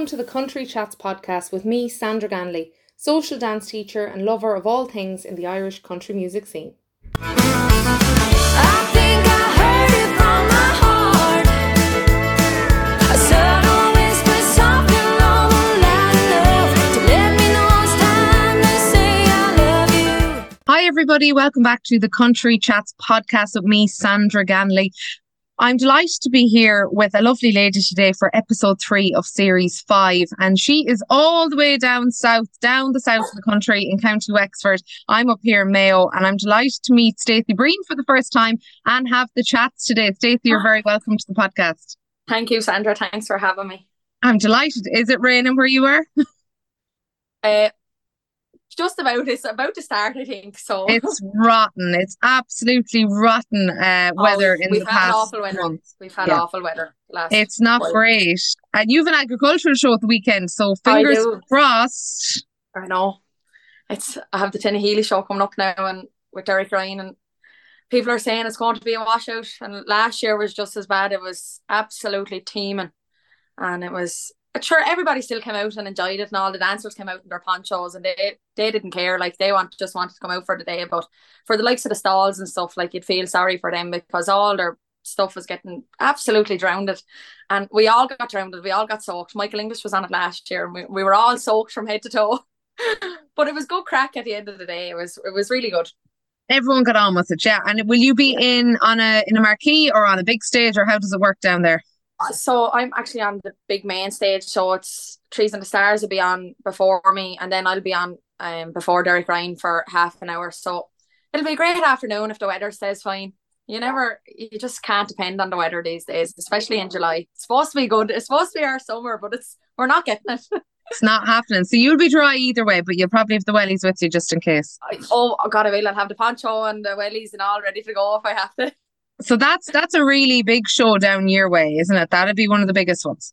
welcome to the Country Chats podcast with me, Sandra Ganley, social dance teacher and lover of all things in the Irish country music scene. Hi, everybody. Welcome back to the Country Chats podcast with me, Sandra Ganley. I'm delighted to be here with a lovely lady today for episode three of series five. And she is all the way down south, down the south of the country in County Wexford. I'm up here in Mayo and I'm delighted to meet Stacey Breen for the first time and have the chats today. Stacey, you're very welcome to the podcast. Thank you, Sandra. Thanks for having me. I'm delighted. Is it raining where you are? Uh, just about it's about to start i think so. It's rotten. It's absolutely rotten uh, oh, weather oh, in we've the had past awful weather. we've had yeah. awful weather last it's not while. great. And you've an agricultural show at the weekend so fingers crossed. I know. It's i have the Tinahely show coming up now and with Derek Ryan and people are saying it's going to be a washout. And last year was just as bad. It was absolutely teeming. And it was sure everybody still came out and enjoyed it and all. The dancers came out in their ponchos and they they didn't care. Like they want just wanted to come out for the day. But for the likes of the stalls and stuff like you'd feel sorry for them because all their stuff was getting absolutely drowned. And we all got drowned. We all got soaked. Michael English was on it last year and we, we were all soaked from head to toe. But it was good crack at the end of the day. It was it was really good. Everyone got on with it yeah. And will you be in on a in a marquee or on a big stage or how does it work down there so I'm actually on the big main stage. So it's Trees and the Stars will be on before me, and then I'll be on um before Derek Ryan for half an hour. So it'll be a great afternoon if the weather stays fine. You never, you just can't depend on the weather these days, especially in July. It's supposed to be good. It's supposed to be our summer, but it's we're not getting it. it's not happening. So you'll be dry either way, but you'll probably have the wellies with you just in case. I, oh God, I will. I'll have the poncho and the wellies and all ready to go if I have to. So that's that's a really big show down your way, isn't it? That'd be one of the biggest ones.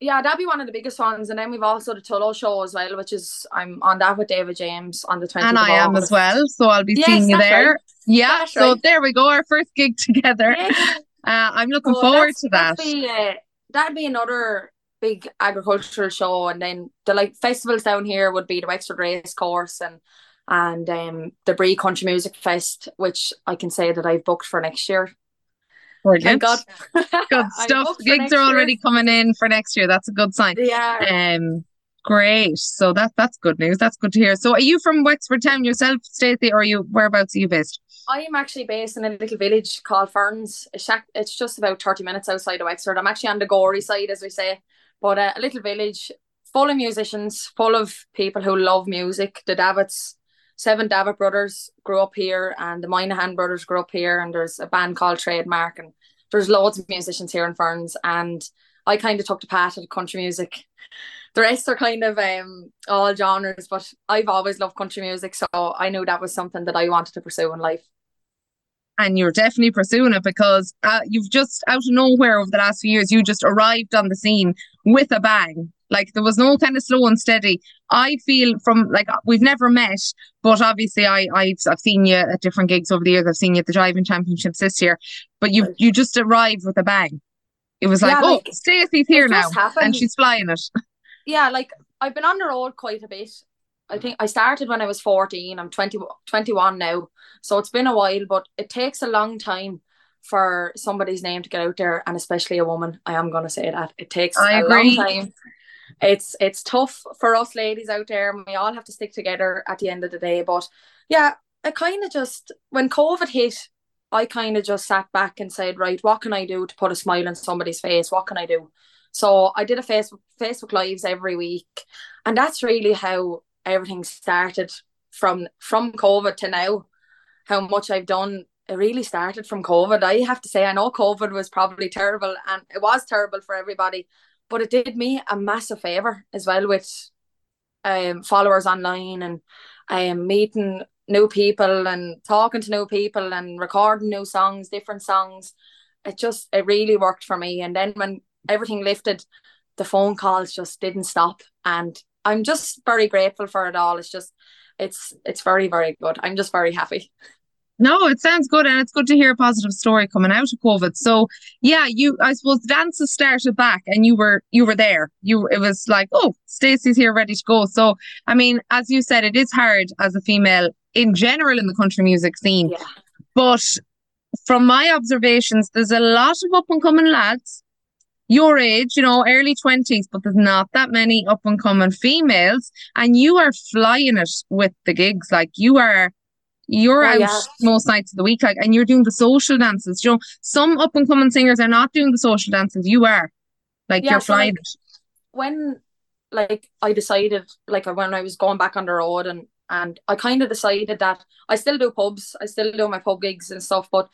Yeah, that'd be one of the biggest ones. And then we've also the Tullow show as well, which is I'm on that with David James on the 20th. And I am as well. So I'll be yes, seeing you there. Right. Yeah. That's so right. there we go, our first gig together. Uh, I'm looking so forward to that. That'd be, uh, that'd be another big agricultural show. And then the like festivals down here would be the Wexford Race Course and and um the Bree Country Music Fest, which I can say that I've booked for next year. Brilliant. God. good stuff. Gigs are already year. coming in for next year. That's a good sign. Yeah. Um, great. So that that's good news. That's good to hear. So are you from Wexford Town yourself, Stacey, or are you whereabouts are you based? I am actually based in a little village called Ferns. It's just about 30 minutes outside of Wexford. I'm actually on the Gorey side, as we say, but uh, a little village full of musicians, full of people who love music. The Davitts, seven Davitt brothers grew up here, and the Moynihan brothers grew up here, and there's a band called Trademark, and there's loads of musicians here in Ferns, and I kind of took the path of country music. The rest are kind of um all genres, but I've always loved country music, so I knew that was something that I wanted to pursue in life and you're definitely pursuing it because uh, you've just out of nowhere over the last few years you just arrived on the scene with a bang. Like there was no kind of slow and steady. I feel from like we've never met but obviously i i've, I've seen you at different gigs over the years. I've seen you at the jiving championships this year but you you just arrived with a bang. It was like, yeah, like oh stacey's here now happened. and she's flying it. Yeah like i've been on the road quite a bit I think I started when I was 14. I'm 20, 21 now. So it's been a while, but it takes a long time for somebody's name to get out there and especially a woman. I am gonna say that. It takes I a agree. long time. It's it's tough for us ladies out there. We all have to stick together at the end of the day. But yeah, I kind of just when COVID hit, I kind of just sat back and said, right, what can I do to put a smile on somebody's face? What can I do? So I did a Facebook Facebook lives every week, and that's really how everything started from from COVID to now. How much I've done it really started from COVID. I have to say, I know COVID was probably terrible and it was terrible for everybody, but it did me a massive favor as well with um followers online and I um meeting new people and talking to new people and recording new songs, different songs. It just it really worked for me. And then when everything lifted, the phone calls just didn't stop. And I'm just very grateful for it all. It's just it's it's very, very good. I'm just very happy. No, it sounds good, and it's good to hear a positive story coming out of COVID. So, yeah, you, I suppose, the dances started back, and you were, you were there. You, it was like, oh, Stacey's here, ready to go. So, I mean, as you said, it is hard as a female in general in the country music scene, Yeah. but from my observations, there's a lot of up and coming lads your age, you know, early 20s, but there's not that many up and coming females. And you are flying it with the gigs. Like you are, you're Oh, out yeah. most nights of the week, like, and you're doing the social dances. You know, some up and coming singers are not doing the social dances. You are. Like Yeah, you're so, flying it. when like I decided like when I was going back on the road and and I kind of decided that I still do pubs, I still do my pub gigs and stuff, but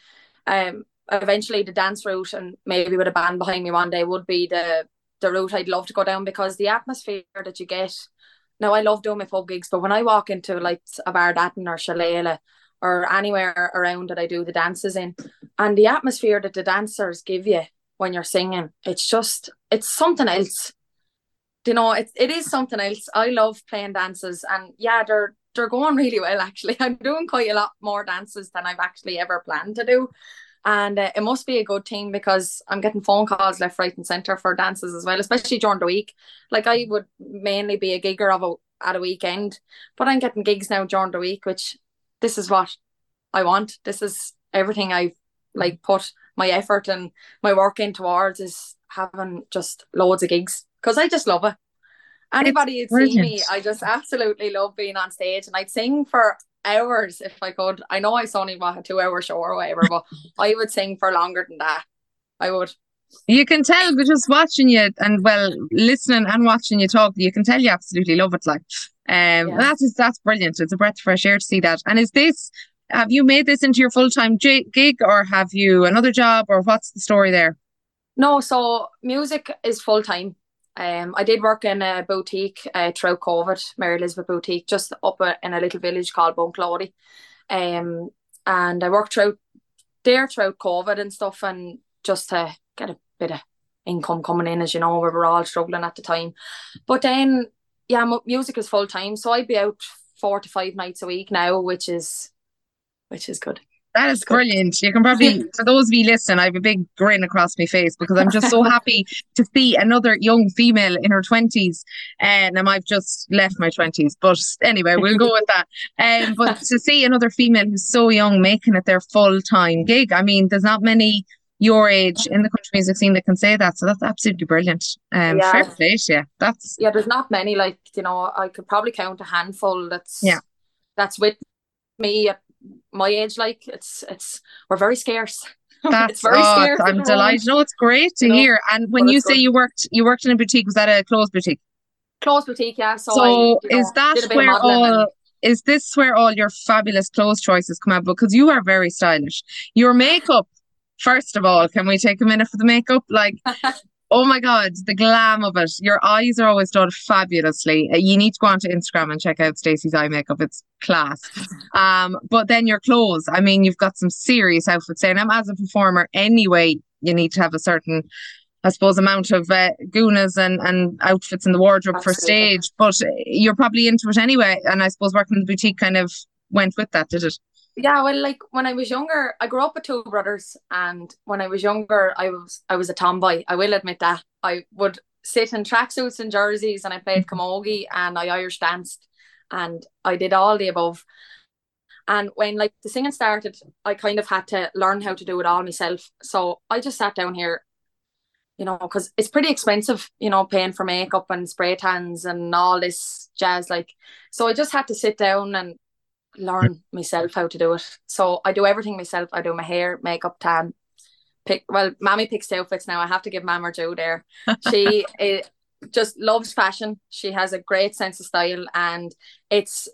um eventually the dance route and maybe with a band behind me one day would be the the route I'd love to go down because the atmosphere that you get. Now I love doing my pub gigs, but when I walk into like a bar or Shalala or anywhere around that I do the dances in, and the atmosphere that the dancers give you when you're singing, it's just it's something else you know, it, it is something else. I love playing dances and yeah, they're they're going really well actually. I'm doing quite a lot more dances than I've actually ever planned to do. And uh, it must be a good thing because I'm getting phone calls left, right, and center for dances as well, especially during the week. Like I would mainly be a gigger of a at a weekend, but I'm getting gigs now during the week, which this is what I want. This is everything I've like put my effort and my work in towards is having just loads of gigs because I just love it. Anybody who'd see me. I just absolutely love being on stage and I'd sing for hours if I could. I know it's only what a two hour show or whatever, but I would sing for longer than that. I would. You can tell but just watching you and well, listening and watching you talk, you can tell you absolutely love it. Like, um, Yeah. that is that's brilliant. It's a breath of fresh air to see that. And is this have you made this into your full time gig or have you another job or what's the story there? No, so music is full time. Um, I did work in a boutique uh, throughout COVID, Mary Elizabeth Boutique, just up a, in a little village called Bunclody. Um, and I worked throughout there throughout COVID and stuff, and just to get a bit of income coming in, as you know, we were all struggling at the time. But then, yeah, mu- music is full time, so I'd be out four to five nights a week now, which is, which is good. That is brilliant. You can probably, for those of you listening, I have a big grin across my face because I'm just so happy to see another young female in her 20s. And um, I've just left my 20s. But anyway, we'll go with that. Um, but to see another female who's so young making it their full time gig, I mean, there's not many your age in the country music scene that can say that. So that's absolutely brilliant. Um, Yeah. Fair play to you. That's, yeah, there's not many. Like you know, I could probably count a handful. That's Yeah. that's with me at my age. Like it's it's we're very scarce. that's, it's very scarce. I'm delighted. No, it's great to You know, hear. And when you say good. you worked, you worked in a boutique, was that a closed boutique? Clothes boutique, yeah. So, So, I, you know, is that did a bit of where and- all is this where all your fabulous clothes choices come out? Because you are very stylish. Your makeup, first of all, can we take a minute for the makeup? Like, oh my god, the glam of it. Your eyes are always done fabulously. Uh, You need to go onto Instagram and check out Stacey's eye makeup. It's class. Um, but then your clothes. I mean, you've got some serious outfits there. And I'm as a performer anyway, you need to have a certain I suppose amount of uh, gunas and, and outfits in the wardrobe for stage, but uh, you're probably into it anyway. And I suppose working in the boutique kind of went with that, did it? Yeah, well, like when I was younger, I grew up with two brothers, and when I was younger, I was I was a tomboy. I will admit that. I would sit in tracksuits and jerseys, and I played mm-hmm. camogie and I Irish danced, and I did all the above. And when like the singing started, I kind of had to learn how to do it all myself. So I just sat down here, you know, because it's pretty expensive, you know, paying for makeup and spray tans and all this jazz. Like, so I just had to sit down and learn myself how to do it. So I do everything myself. I do my hair, makeup, tan. Pick well, Mammy picks outfits now. I have to give Mam or Joe there. She eh, just loves fashion. She has a great sense of style, and it's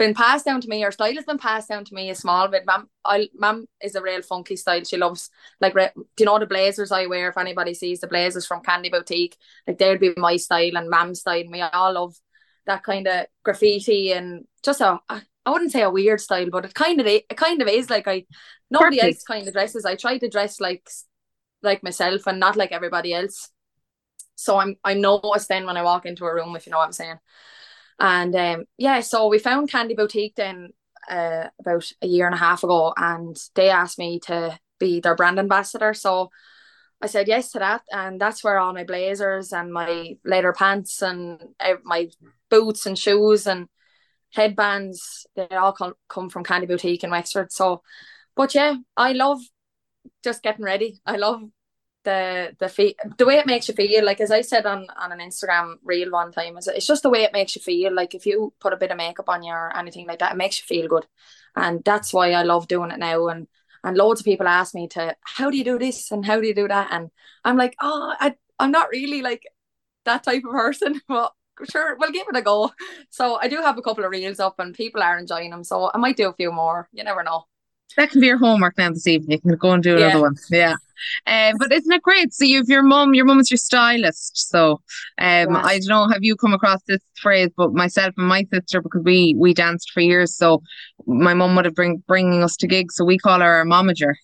been passed down to me. Her style has been passed down to me a small bit. Mam, I, Mam is a real funky style. She loves like re- do you know the blazers I wear? If anybody sees the blazers from Candy Boutique, like they'd be my style and Mam's style. We all love that kind of graffiti and just a I wouldn't say a weird style, but it kind of it kind of is like I nobody Quirky. else kind of dresses. I try to dress like like myself and not like everybody else. So I'm I'm noticed then when I walk into a room, if you know what I'm saying. And um yeah, so we found Candy Boutique then uh, about a year and a half ago, and they asked me to be their brand ambassador. So I said yes to that, and that's where all my blazers and my leather pants and my boots and shoes and headbands they all come from Candy Boutique in Wexford. So, but yeah, I love just getting ready. I love the the fe- the way it makes you feel. Like as I said on on an Instagram reel one time, is it's just the way it makes you feel. Like if you put a bit of makeup on you or anything like that, it makes you feel good, and that's why I love doing it now. And and loads of people ask me to how do you do this and how do you do that, and I'm like, oh, I I'm not really like that type of person, but sure, we'll give it a go. So I do have a couple of reels up, and people are enjoying them. So I might do a few more. You never know. That can be your homework now this evening. You can go and do another yeah. one. Yeah. Um, but isn't it great? So you've your mum, your mum is your stylist. So um, yes. I don't know, have you come across this phrase? But myself and my sister, because we we danced for years, so my mum would have bring bringing us to gigs, so we call her our momager.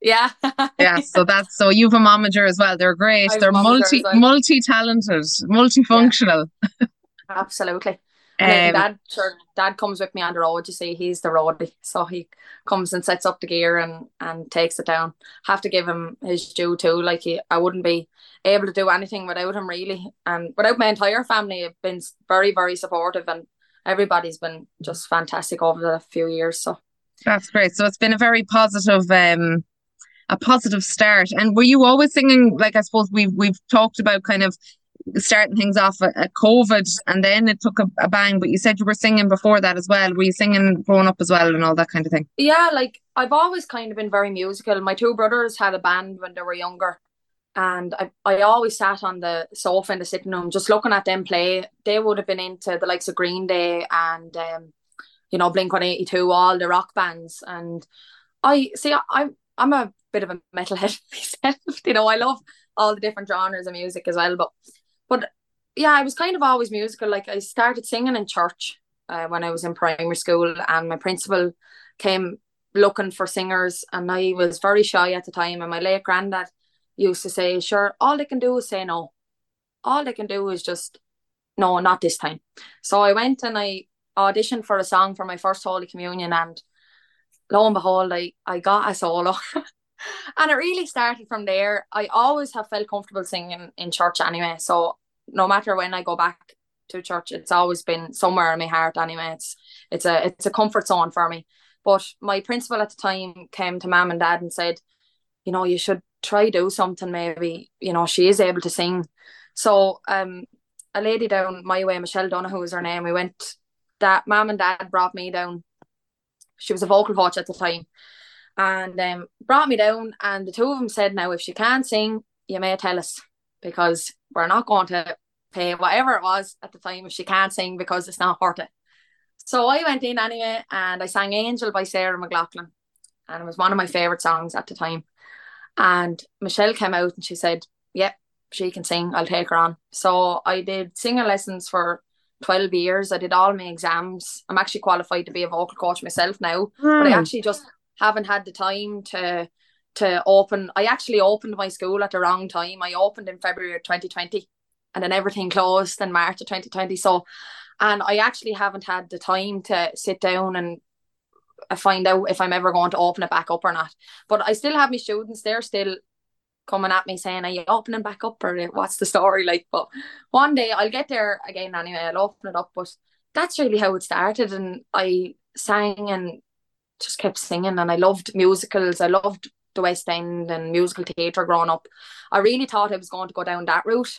Yeah. yeah. So that's so you've a momager as well. They're great. They're multi well. multi talented, multifunctional. Yeah. Absolutely. And um, dad, sure, dad comes with me on the road. You see, he's the roadie, so he comes and sets up the gear and and takes it down. Have to give him his due too. Like he, I wouldn't be able to do anything without him really, and without my entire family. Have been very very supportive, and everybody's been just fantastic over the few years. So that's great. So it's been a very positive um a positive start. And were you always singing? Like I suppose we've we've talked about kind of starting things off at, COVID, and then it took a, a, bang. But you said you were singing before that as well. Were you singing growing up as well, and all that kind of thing? Yeah, like I've always kind of been very musical. My two brothers had a band when they were younger. And I, I always sat on the sofa in the sitting room just looking at them play. They would have been into the likes of Green Day and um, you know, Blink 182, all the rock bands. And I see I I'm a bit of a metalhead myself. you know, I love all the different genres of music as well. But but yeah, I was kind of always musical. Like I started singing in church uh, when I was in primary school, and my principal came looking for singers, and I was very shy at the time. And my late granddad used to say, "Sure, all they can do is say no. All they can do is just no, not this time." So I went and I auditioned for a song for my first Holy Communion, and lo and behold, I I got a solo. and it really started from there. I always have felt comfortable singing in church anyway. So no matter when I go back to church, it's always been somewhere in my heart anyway. It's it's a it's a comfort zone for me. But my principal at the time came to mom and dad and said, you know, you should try do something maybe, you know, she is able to sing. So um a lady down my way, Michelle Donoghue was her name. We went that mom and dad brought me down. She was a vocal coach at the time and um, brought me down. And the two of them said, "Now, if she can't sing, you may tell us because we're not going to pay whatever it was at the time if she can't sing because it's not worth it." So I went in anyway, and I sang "Angel" by Sarah McLachlan, and it was one of my favorite songs at the time. And Michelle came out and she said, "Yep, she can sing. I'll take her on." So I did singing lessons for 12 years. I did all my exams. I'm actually qualified to be a vocal coach myself now, mm. but I hmm. actually just haven't had the time to to open. I actually opened my school at the wrong time. I opened in February of 2020 and then everything closed in March of 2020. So, and I actually haven't had the time to sit down and find out if I'm ever going to open it back up or not. But I still have my students, they're still coming at me saying, Are you opening back up or what's the story like? But one day I'll get there again anyway, I'll open it up. But that's really how it started. And I sang and just kept singing and I loved musicals. I loved the West End and musical theatre growing up. I really thought I was going to go down that route.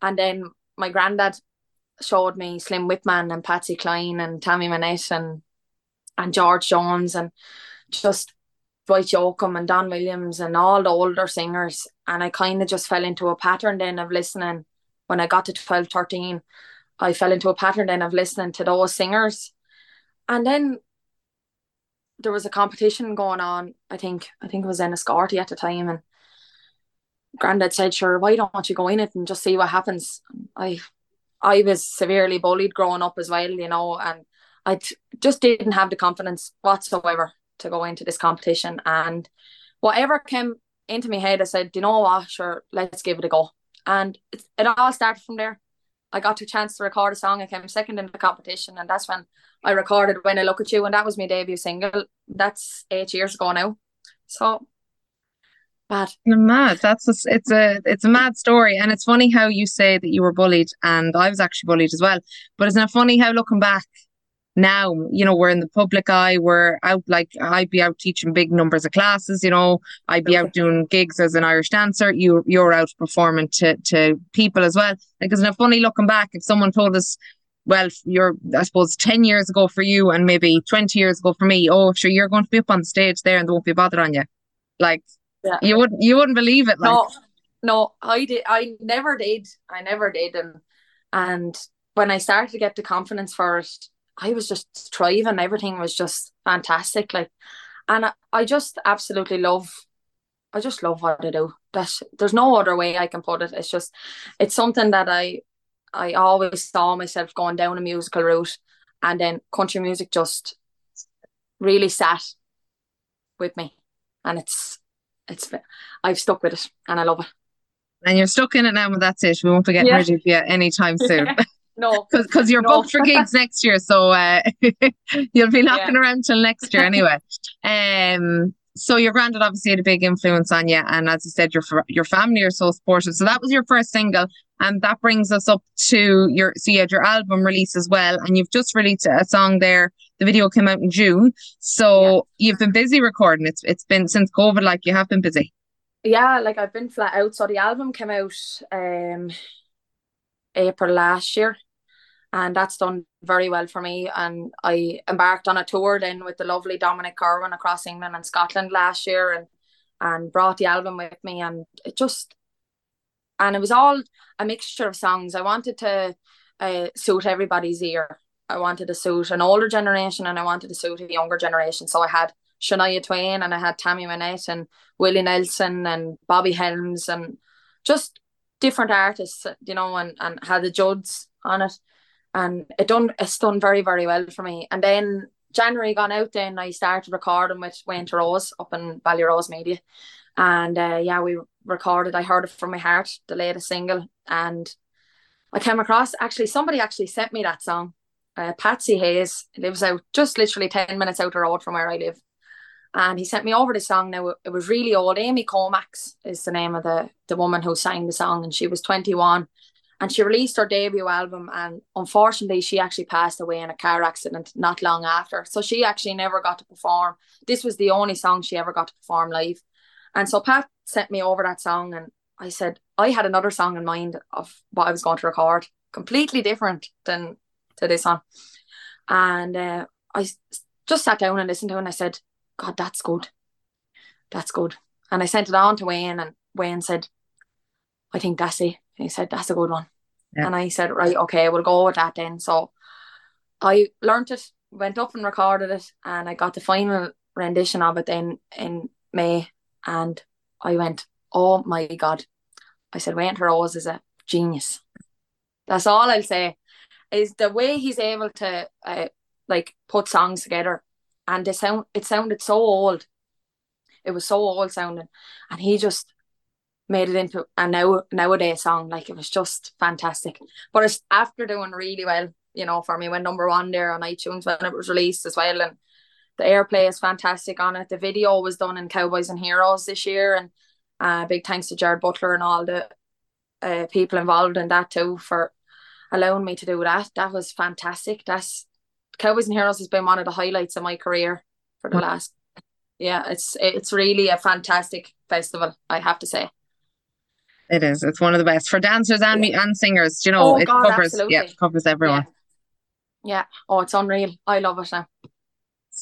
And then my granddad showed me Slim Whitman and Patsy Cline and Tammy Wynette and and George Jones and just Dwight Yoakam and Don Williams and all the older singers. And I kind of just fell into a pattern then of listening. When I got to 12, 13, I fell into a pattern then of listening to those singers. And then there was a competition going on. I think I think it was in Enniscorthy at the time, and Grandad said, "Sure, why don't you go in it and just see what happens?" I I was severely bullied growing up as well, you know, and I just didn't have the confidence whatsoever to go into this competition. And whatever came into my head, I said, "Do you know what? Sure, let's give it a go." And it, it all started from there. I got a chance to record a song. I came second in the competition, and that's when I recorded "When I Look at You," and that was my debut single. That's eight years ago now. So bad. Mad. That's a, it's a it's a mad story, and it's funny how you say that you were bullied, and I was actually bullied as well. But isn't it funny how looking back now, you know, we're in the public eye, we're out like I'd be out teaching big numbers of classes, you know, I'd be out doing gigs as an Irish dancer. You you're out performing to to people as well. Like isn't it funny looking back if someone told us well, you're, I suppose, 10 years ago for you and maybe 20 years ago for me, oh, sure, you're going to be up on the stage there and they won't be bothered on you. Like, yeah. you wouldn't, you wouldn't believe it. Like. No, no, I did. I never did. I never did. And, and when I started to get the confidence for it, I was just thriving. Everything was just fantastic. Like, and I, I just absolutely love, I just love what I do. That there's no other way I can put it. It's just, it's something that I I always saw myself going down a musical route, and then country music just really sat with me, and it's it's I've stuck with it, and I love it. And you're stuck in it now, but that's it. We won't be getting yeah. rid of you anytime soon. no, because you're no. booked for gigs next year, so uh, you'll be knocking yeah. around till next year anyway. Um, so your granddad obviously had a big influence on you, and as you said, your your family are so supportive. So that was your first single, and that brings us up to your so you had your album release as well, and you've just released a song there. The video came out in June, so yeah. you've been busy recording. It's it's been since COVID, like you have been busy. Yeah, like I've been flat out. So the album came out um April last year, and that's done very well for me. And I embarked on a tour then with the lovely Dominic Kirwan across England and Scotland last year, and and brought the album with me, and it just and it was all a mixture of songs. I wanted to uh, suit everybody's ear. I wanted to suit an older generation, and I wanted to suit a younger generation. So I had Shania Twain, and I had Tammy Wynette, and Willie Nelson, and Bobby Helms, and just different artists, you know, and and had the Judds on it. And it done it's done very very well for me. And then January gone out then I started recording with Wayne Rose up in Ballyrose Media. And uh, yeah we recorded I heard it from my heart the latest single. And I came across actually somebody actually sent me that song. Uh, Patsy Hayes lives out just literally 10 minutes out the road from where I live and he sent me over the song. Now it was really old. Amy Comax is the name of the the woman who sang the song and she was 21 and she released her debut album and unfortunately she actually passed away in a car accident not long after. So she actually never got to perform. This was the only song she ever got to perform live. And so pat sent me over that song and i said i had another song in mind of what i was going to record completely different than to this one. And uh, i just sat down and listened to it and i said god that's good that's good and i sent it on to wayne and wayne said i think that's it he said, That's a good one. Yeah. And I said, Right, okay, we'll go with that then. So I learnt it, went up and recorded it, and I got the final rendition of it then in May. And I went, Oh my God. I said, Wayne Rose is a genius. That's all I'll say. Is the way he's able to uh, like put songs together, and the sound it sounded so old. It was so old sounding, and he just made it into a now nowadays song. Like it was just fantastic. But it's after doing really well, you know, for me, went number one there on iTunes when it was released as well. And the airplay is fantastic on it. The video was done in Cowboys and Heroes this year, and uh, big thanks to Jared Butler and all the uh, people involved in that too for allowing me to do that. That was fantastic. That's Cowboys and Heroes has been one of the highlights of my career for the last. Yeah, it's it's really a fantastic festival. I have to say. It is. It's one of the best for dancers and me and singers. You know, oh, it God, covers absolutely. yeah, covers everyone. Yeah. yeah. Oh, it's unreal. I love it now.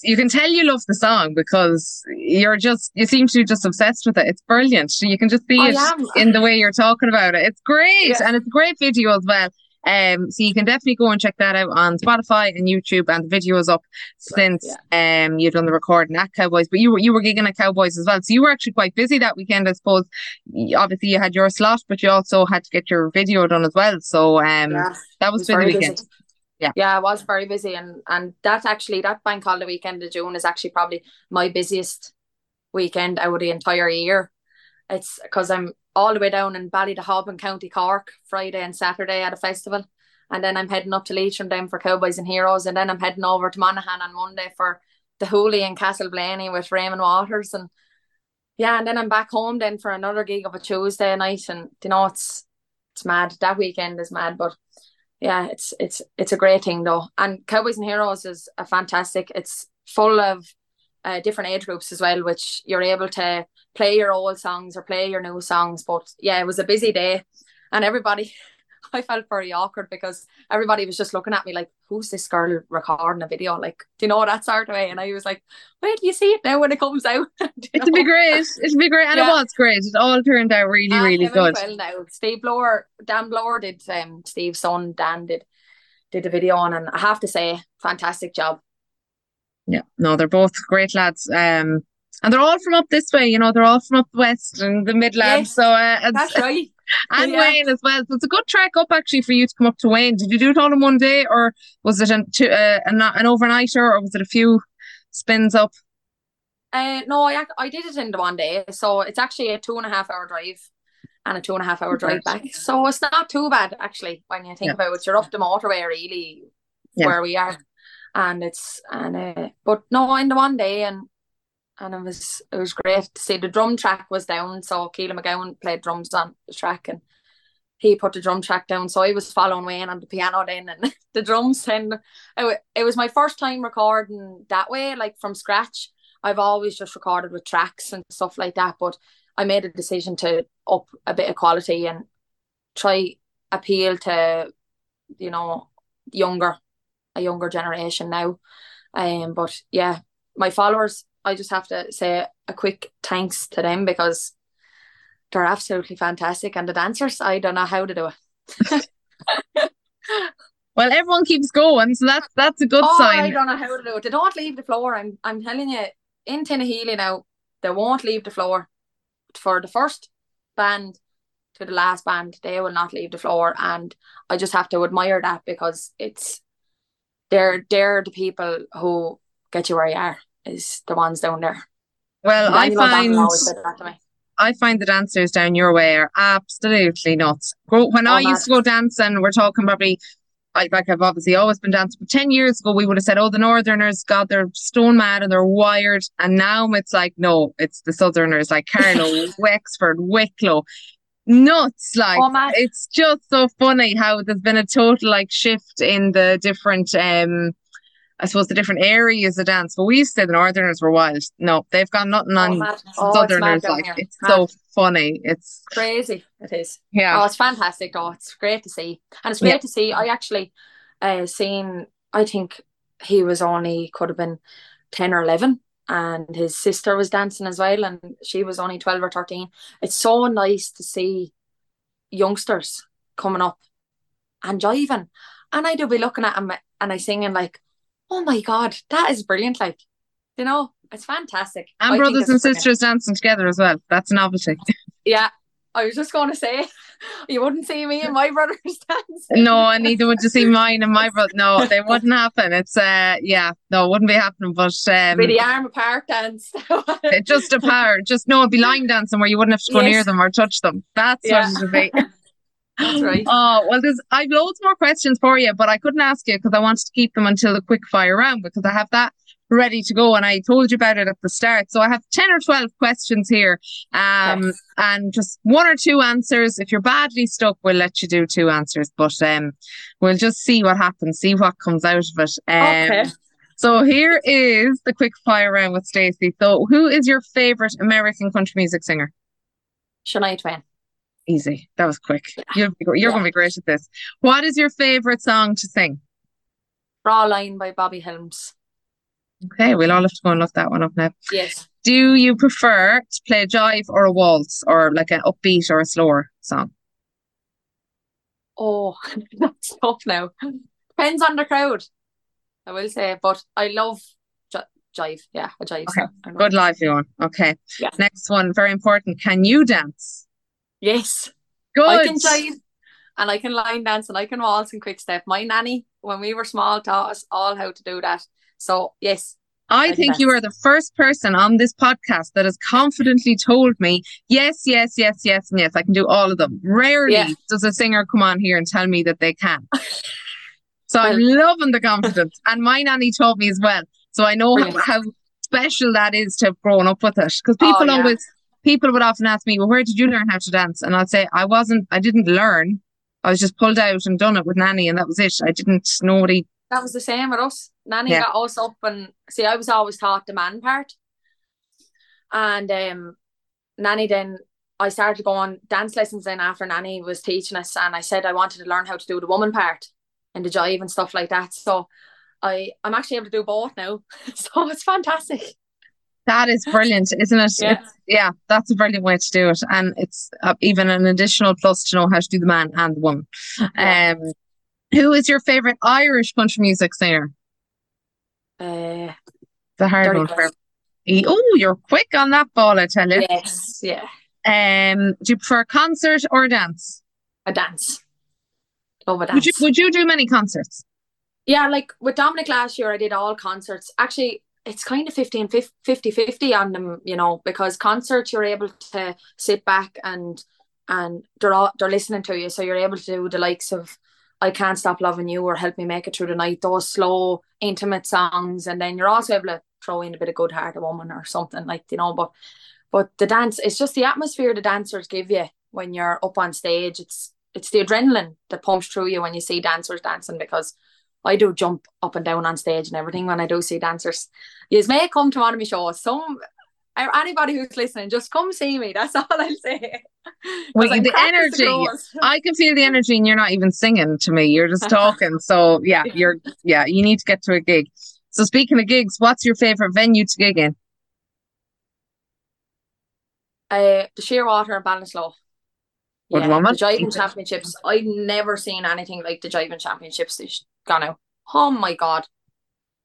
You can tell you love the song because you're just you seem to be just obsessed with it. It's brilliant. You can just see I it am. in the way you're talking about it. It's great. Yeah. And it's a great video as well. Um, so you can definitely go and check that out on Spotify and YouTube, and the video is up since yeah. um you've done the recording at Cowboys. But you were you were gigging at Cowboys as well, so you were actually quite busy that weekend, I suppose. Obviously, you had your slot, but you also had to get your video done as well. So um, yeah, that was, was busy weekend. Busy. Yeah, yeah, I was very busy, and and that actually that bank holiday weekend of June is actually probably my busiest weekend out of the entire year. It's because I'm all the way down in Ballydehob in County Cork Friday and Saturday at a festival. and then I'm heading up to Leitrim then for Cowboys and Heroes, and then I'm heading over to Monaghan on Monday for the Hooley and Castleblayney with Raymond Waters, and yeah, and then I'm back home then for another gig of a Tuesday night, and you know it's it's mad. That weekend is mad, but yeah, it's it's it's a great thing though. And Cowboys and Heroes is a fantastic. It's full of uh, different age groups as well, which you're able to play your old songs or play your new songs. But yeah, it was a busy day, and everybody I felt very awkward because everybody was just looking at me like, who's this girl recording a video? Like, do you know that sort of way? And I was like, wait, do you see it now when it comes out? It'll be great. It'll be great. And yeah. it was great. It all turned out really, uh, really good. Well now. Steve Blower, Dan Blower did um Steve's son, Dan did did the video on and I have to say, fantastic job. Yeah, no, they're both great lads. Um and they're all from up this way, you know, they're all from up the west and the Midlands. Yes, so uh, that's right. and yeah. Wayne as well. So it's a good track up actually for you to come up to Wayne. Did you do it all in one day, or was it an, to, uh, an, an overnighter, or was it a few spins up? Uh, no, I I did it in the one day. So it's actually a two and a half hour drive and a two and a half hour drive back. So it's not too bad actually when you think yeah. about it. You're off the motorway really yeah. where we are, and it's and uh, but no in the one day and and it was it was great to see the drum track was down. So Keelan McGowan played drums on the track and he put the drum track down. So I was following Wayne on the piano then and the drums. And it, it was my first time recording that way, like from scratch. I've always just recorded with tracks and stuff like that, but I made a decision to up a bit of quality and try appeal to, you know, younger, a younger generation now. Um, but yeah, my followers I just have to say a quick thanks to them because they're absolutely fantastic. And the dancers, I don't know how to do it. well, everyone keeps going, so that's that's a good oh, sign. I don't know how to do it. They don't leave the floor. I'm I'm telling you, in Tinahely now, they won't leave the floor. For the first band to the last band, they will not leave the floor. And I just have to admire that because it's they're they're the people who get you where you are is the ones down there. Well, I find I find the dancers down your way are absolutely nuts. When oh, I used to go dancing, we're talking probably I, like I've obviously always been dancing. But ten years ago, we would have said, "Oh, the Northerners, God, they're stone mad and they're wired." And now it's like, no, it's the Southerners, like Carlow, Wexford, Wicklow, nuts. Like oh, it's just so funny how there's been a total like shift in the different um I suppose the different areas of dance. But we used to say the Northerners were wild. No, they've got nothing oh, on oh, Southerners. It's like here. it's mad. so funny. It's crazy. It is. Yeah. Oh, it's fantastic. Oh, it's great to see, and it's great yeah. to see. I actually, uh, seen. I think he was only could have been ten or eleven, and his sister was dancing as well, and she was only twelve or thirteen. It's so nice to see youngsters coming up and jiving, and I do be looking at him and I singing like oh my god, that is brilliant! Like, you know, it's fantastic. And I brothers and sisters dancing together as well. That's a novelty. Yeah, I was just going to say, you wouldn't see me and my brothers dance. No, and neither would you see mine and my brother. No, they wouldn't happen. It's uh, yeah, no, it wouldn't be happening. But um, be the arm apart dance. just apart, just no, it'd be line dancing where you wouldn't have to go yes. near them or touch them. That's yeah. what it would be. That's right. Oh well, there's I've loads more questions for you, but I couldn't ask you because I wanted to keep them until the quick fire round because I have that ready to go and I told you about it at the start. So I have 10 or 12 questions here um yes. and just one or two answers. If you're badly stuck, we'll let you do two answers, but um we'll just see what happens, see what comes out of it. Um, okay. So here is the quick fire round with Stacey. So who is your favorite American country music singer? Shania Twain. Easy. That was quick. You're, you're yeah. going to be great at this. What is your favorite song to sing? Fraulein by Bobby Helms. Okay, we'll all have to go and look that one up now. Yes. Do you prefer to play a jive or a waltz or like an upbeat or a slower song? Oh, that's tough now. Depends on the crowd, I will say. But I love jive. Yeah, a jive. Okay. Good lively one. Okay. Yeah. Next one, very important. Can you dance? Yes. Good. I can jive and I can line dance and I can waltz and quick step. My nanny, when we were small, taught us all how to do that. So yes. I, think you are the first person on this podcast that has confidently told me, yes, yes, yes, yes, and yes, I can do all of them. Rarely yeah. does a singer come on here and tell me that they can. So I'm Well- loving the confidence. and my nanny taught me as well. So I know how, how special that is to have grown up with it. Because oh, people yeah. always, people would often ask me, well, where did you learn how to dance? And I'd say, I wasn't, I didn't learn. I was just pulled out and done it with nanny and that was it. I didn't, nobody, That was the same with us. Nanny Yeah. got us up and see I was always taught the man part. And um Nanny then I started going dance lessons then after Nanny was teaching us and I said I wanted to learn how to do the woman part and the jive and stuff like that. So I I'm actually able to do both now. so it's fantastic. that is brilliant, isn't it? Yeah. It's, yeah, that's a brilliant way to do it. And it's uh, even an additional plus to know how to do the man and the woman. Yeah. Um, who is your favorite Irish country music singer? Uh The hard one. For- Oh, you're quick on that ball, I tell you. yes, yeah. Um, do you prefer concert or dance? A dance. Love a dance. Would you would you do many concerts? Yeah, like with Dominic last year, I did all concerts. Actually, it's kind of 50 and 50 50 on them, you know, because concerts you're able to sit back and and they're all, they're listening to you, so you're able to do the likes of I Can't Stop Loving You or Help Me Make It Through the Night, those slow, intimate songs, and then you're also able to throw in a bit of Good Hearted Woman or something like you know. But but the dance, it's just the atmosphere the dancers give you when you're up on stage. It's it's the adrenaline that pumps through you when you see dancers dancing because I do jump up and down on stage and everything when I do see dancers. You may come to one of my shows. Some anybody who's listening, just come see me. That's all I'll say. I'm the energy, crows. I can feel the energy, and you're not even singing to me. You're just talking. So yeah, you're yeah. You need to get to a gig. So speaking of gigs, what's your favorite venue to gig in? Uh, the Shearwater and Ballinasloe. Good Yeah, woman. the Jiving Championships. I've never seen anything like the Jiving Championships this gone out. Oh my god.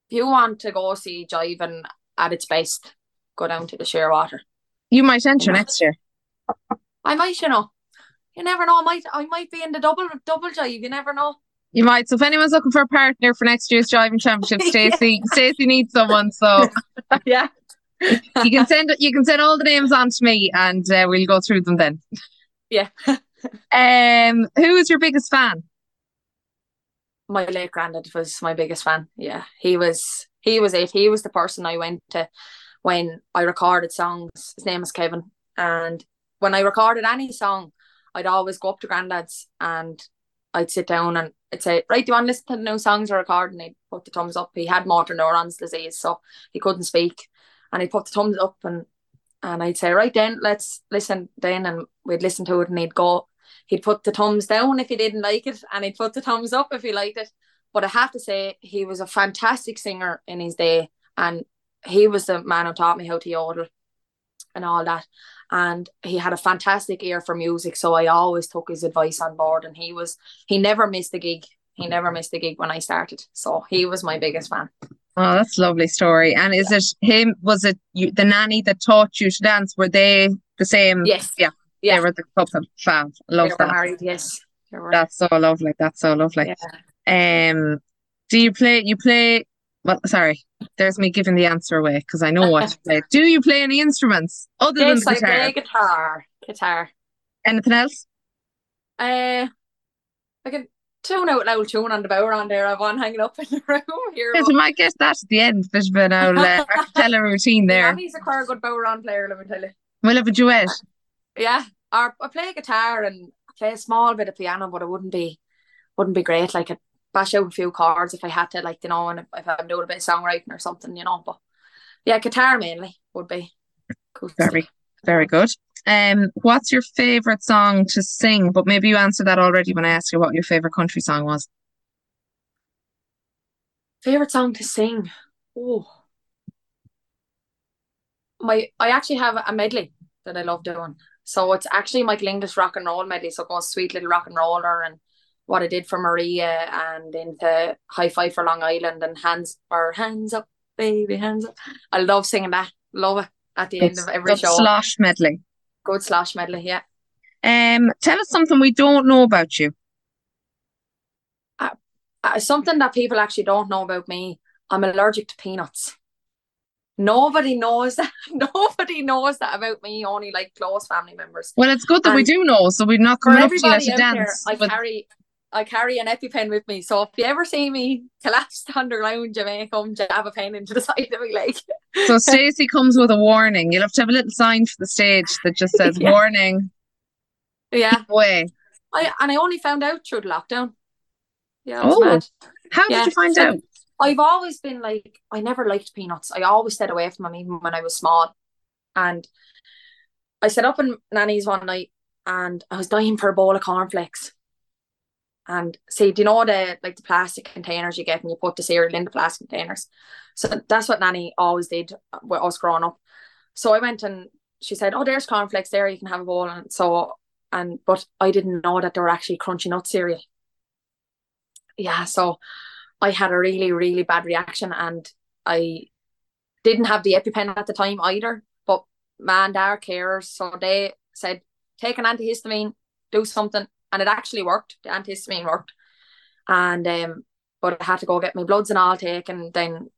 If you want to go see Jiving at its best, go down to the Shearwater. You might enter Yeah. next year. I might, you know. You never know. I might I might be in the double double jive. You never know. You might. So if anyone's looking for a partner for next year's jiving championship, Stacey, Stacey needs someone. So yeah. you can send you can send all the names on to me, and uh, we'll go through them then. Yeah. Um, who is your biggest fan? my late granddad was my biggest fan. Yeah, he was. He was it. He was the person I went to when I recorded songs. His name is Kevin, and when I recorded any song, I'd always go up to granddad's and I'd sit down and I'd say, "Right, do you want to listen to the new songs I recorded?" And he'd put the thumbs up. He had motor neurons disease, so he couldn't speak, and he'd put the thumbs up and and I'd say, "Right then, let's listen." Then and we'd listen to it, and he'd go. He'd put the thumbs down if he didn't like it, and he'd put the thumbs up if he liked it. But I have to say, he was a fantastic singer in his day, and he was the man who taught me how to yodel and all that. And he had a fantastic ear for music, so I always took his advice on board. And he was he never missed a gig. He never missed a gig when I started, so he was my biggest fan. Oh, that's a lovely story. And is it him? Was it you, the nanny that taught you to dance? Were they the same? Yes, Yeah. yeah. They were the couple. Fab. they Love were that. married. Yes. That's so lovely. That's so lovely. Um, do you play? You play? Well, sorry. There's me giving the answer away because I know what you play. Do you play any instruments other Yes, than I the guitar? play guitar. Guitar. Anything else? Uh, I can tune out loud tune on the bodhrán there. I've one hanging up in the room here. Yes, we might get that at the end. There's been a uh, acapella routine there. He's a quite good bodhrán player, let me tell you. We'll have a duet. Yeah, or I play guitar and I play a small bit of piano, but it wouldn't be wouldn't be great. Like I'd bash out a few chords if I had to, like you know, and if, if I'm doing a bit of songwriting or something, you know. But yeah, guitar mainly would be cool. Very, very good. Um, what's your favorite song to sing? But maybe you answered that already when I asked you what your favorite country song was. Favorite song to sing? Oh, my I actually have a medley that I love doing. So it's actually Michael English rock and roll medley. So it goes sweet little rock and roller and what I did for Maria and into High Five for Long Island and hands or hands up, baby, hands up. I love singing that. Love it at the end of every show. Slosh medley. Good slash medley, yeah. Um, tell us something we don't know about you. Uh, something that people actually don't know about me. I'm allergic to peanuts. Nobody knows that. Nobody knows that about me. Only like close family members. Well, it's good that we do know, so we're not coming up to you a there. I with- carry I carry an EpiPen with me. So if you ever see me collapsed underground, you may come jab a pen into the side of me leg. So Stacey comes with a warning. You'll have to have a little sign for the stage that just says Yeah. warning. Yeah. Way. I and I only found out through the lockdown. Yeah, Oh. mad. How Yeah, did you find so- out? I've always been like I never liked peanuts. I always stayed away from them even when I was small. And I set up in Nanny's one night and I was dying for a bowl of cornflakes. And see, do you know the like the plastic containers you get and you put the cereal in the plastic containers? So that's what Nanny always did with us growing up. So I went and she said, Oh, there's cornflakes there, you can have a bowl. And so and but I didn't know that they were actually crunchy nut cereal. Yeah, so I had a really, really bad reaction and I didn't have the EpiPen at the time either. But man, they're carers. So they said, take an antihistamine, do something. And it actually worked. The antihistamine worked. And um, but I had to go get my bloods and all taken then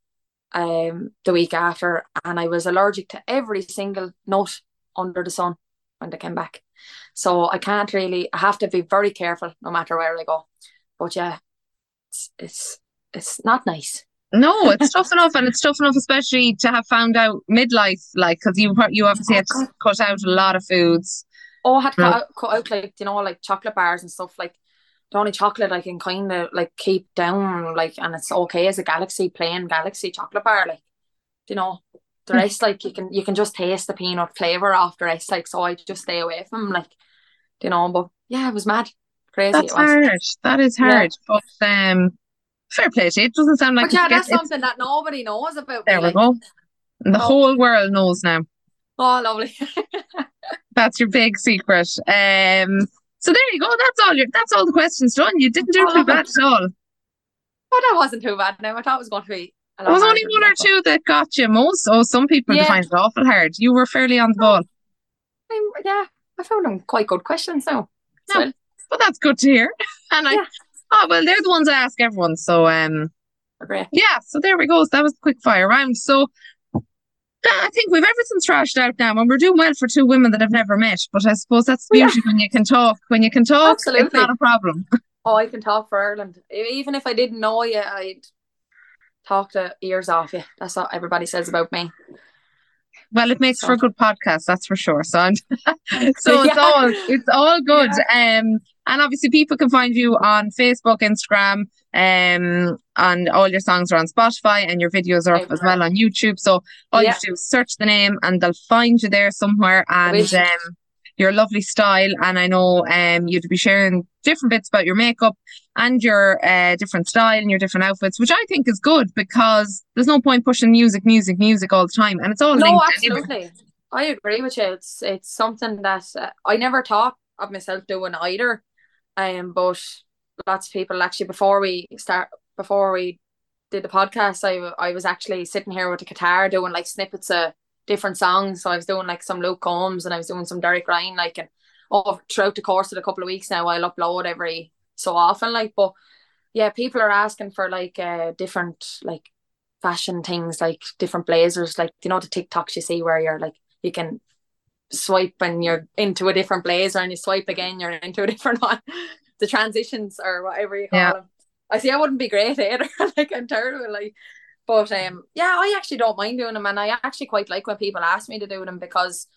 um the week after and I was allergic to every single nut under the sun when they came back. So I can't really I have to be very careful no matter where I go. But yeah, it's it's it's not nice. No, it's tough enough, and it's tough enough, especially to have found out midlife, like because you you obviously had to cut out a lot of foods. Oh, I had No. cut, out, cut out like you know like chocolate bars and stuff like the only chocolate I can kind of like keep down like and it's okay as a galaxy plain galaxy chocolate bar like you know the Hmm. rest like you can you can just taste the peanut flavor off the rest like so I just stay away from like you know but yeah it was mad crazy That's it was hard. That is Yeah. hard. But um, fair play to you. It doesn't sound like but yeah it gets, that's something that nobody knows about there me, we like, go. The Oh. whole world knows now. Oh lovely That's your big secret. Um, so there you go. That's all your. That's all the questions done. You didn't do Oh, too bad at all. but that wasn't too bad now I thought it was going to be a There was only one or two that got you. Most, oh, some people Yeah. find it awful hard. You were fairly on the ball, I'm- yeah I found them quite good questions now No. so but that's good to hear. And I, Yeah. oh well, they're the ones I ask everyone. So um, yeah. So there we go. So that was the quick fire round. So. I think we've everything thrashed out now, and we're doing well for two women that I've never met. But I suppose that's the Yeah. when you can talk. When you can talk, Absolutely. it's not a problem. Oh, I can talk for Ireland. Even if I didn't know you, I'd talk the ears off you. That's what everybody says about me. Well, it makes So- for a good podcast, that's for sure. So, so it's Yeah. all it's all good. Um, and obviously, people can find you on Facebook, Instagram, um, and all your songs are on Spotify, and your videos are up as well on YouTube. So all you have to do is search the name, and they'll find you there somewhere. And um, your lovely style, and I know um, you'd be sharing different bits about your makeup and your uh, different style and your different outfits, which I think is good because there's no point pushing music, music, music all the time, and it's all No, linked anyway. absolutely. I agree with you. It's it's something that uh, I never thought of myself doing either. Um, but lots of people actually before we start before we did the podcast, I I was actually sitting here with the guitar doing like snippets of different songs. So I was doing like some Luke Combs and I was doing some Derek Ryan, like and oh throughout the course of a couple of weeks now I'll upload every so often. Like but yeah, people are asking for like uh different like fashion things like different blazers, like you know the TikToks you see where you're like you can swipe and you're into a different blazer and you swipe again, you're into a different one. The transitions or whatever you call Yeah. them. I see I wouldn't be great either. like I'm terrible. Like but um yeah, I actually don't mind doing them and I actually quite like when people ask me to do them because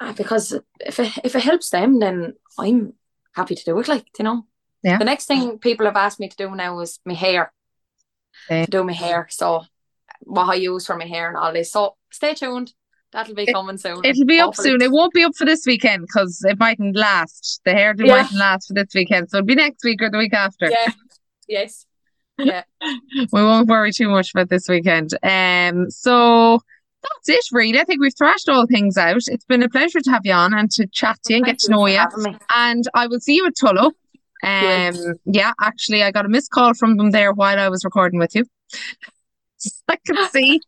uh, because if it if it helps them then I'm happy to do it like you know. Yeah. The next thing people have asked me to do now is my hair. To do my hair. So what I use for my hair and all this. So stay tuned. That'll be It- coming soon. It'll be up soon. It won't be up for this weekend because it mightn't last. The hairdo Yeah. mightn't last for this weekend. So it'll be next week or the week after. Yeah. Yes. Yeah. We won't worry too much about this weekend. Um, so that's it really. I think we've thrashed all things out. It's been a pleasure to have you on and to chat to you and Thank get to know you. And I will see you at Tullow. Great. Um, yeah, actually, I got a missed call from them there while I was recording with you. I can see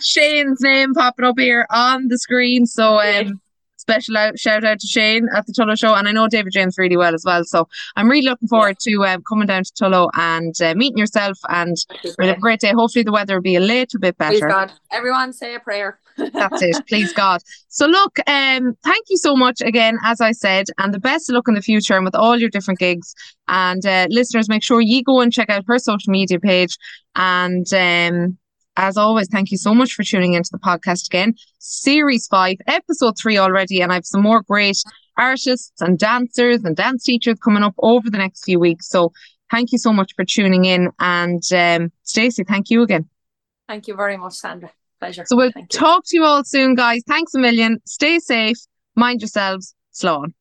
Shane's name popping up here on the screen. So um, special out, shout out to Shane at the Tullow show, and I know David James really well as well. So I'm really looking forward to um, coming down to Tullow and uh, meeting yourself. And we'll have a great day. Hopefully the weather will be a little bit better. Please God, everyone say a prayer. That's it. Please God. So look, um, thank you so much again, as I said, and the best of luck in the future and with all your different gigs. And uh, listeners, make sure you go and check out her social media page. And um, as always, thank you so much for tuning into the podcast again. Series five, episode three already, and I have some more great artists and dancers and dance teachers coming up over the next few weeks. So thank you so much for tuning in. And um, Stacey, thank you again. Thank you very much, Sandra. Pleasure. So we'll talk to you all soon, guys. Thanks a million. Stay safe. Mind yourselves. Slán.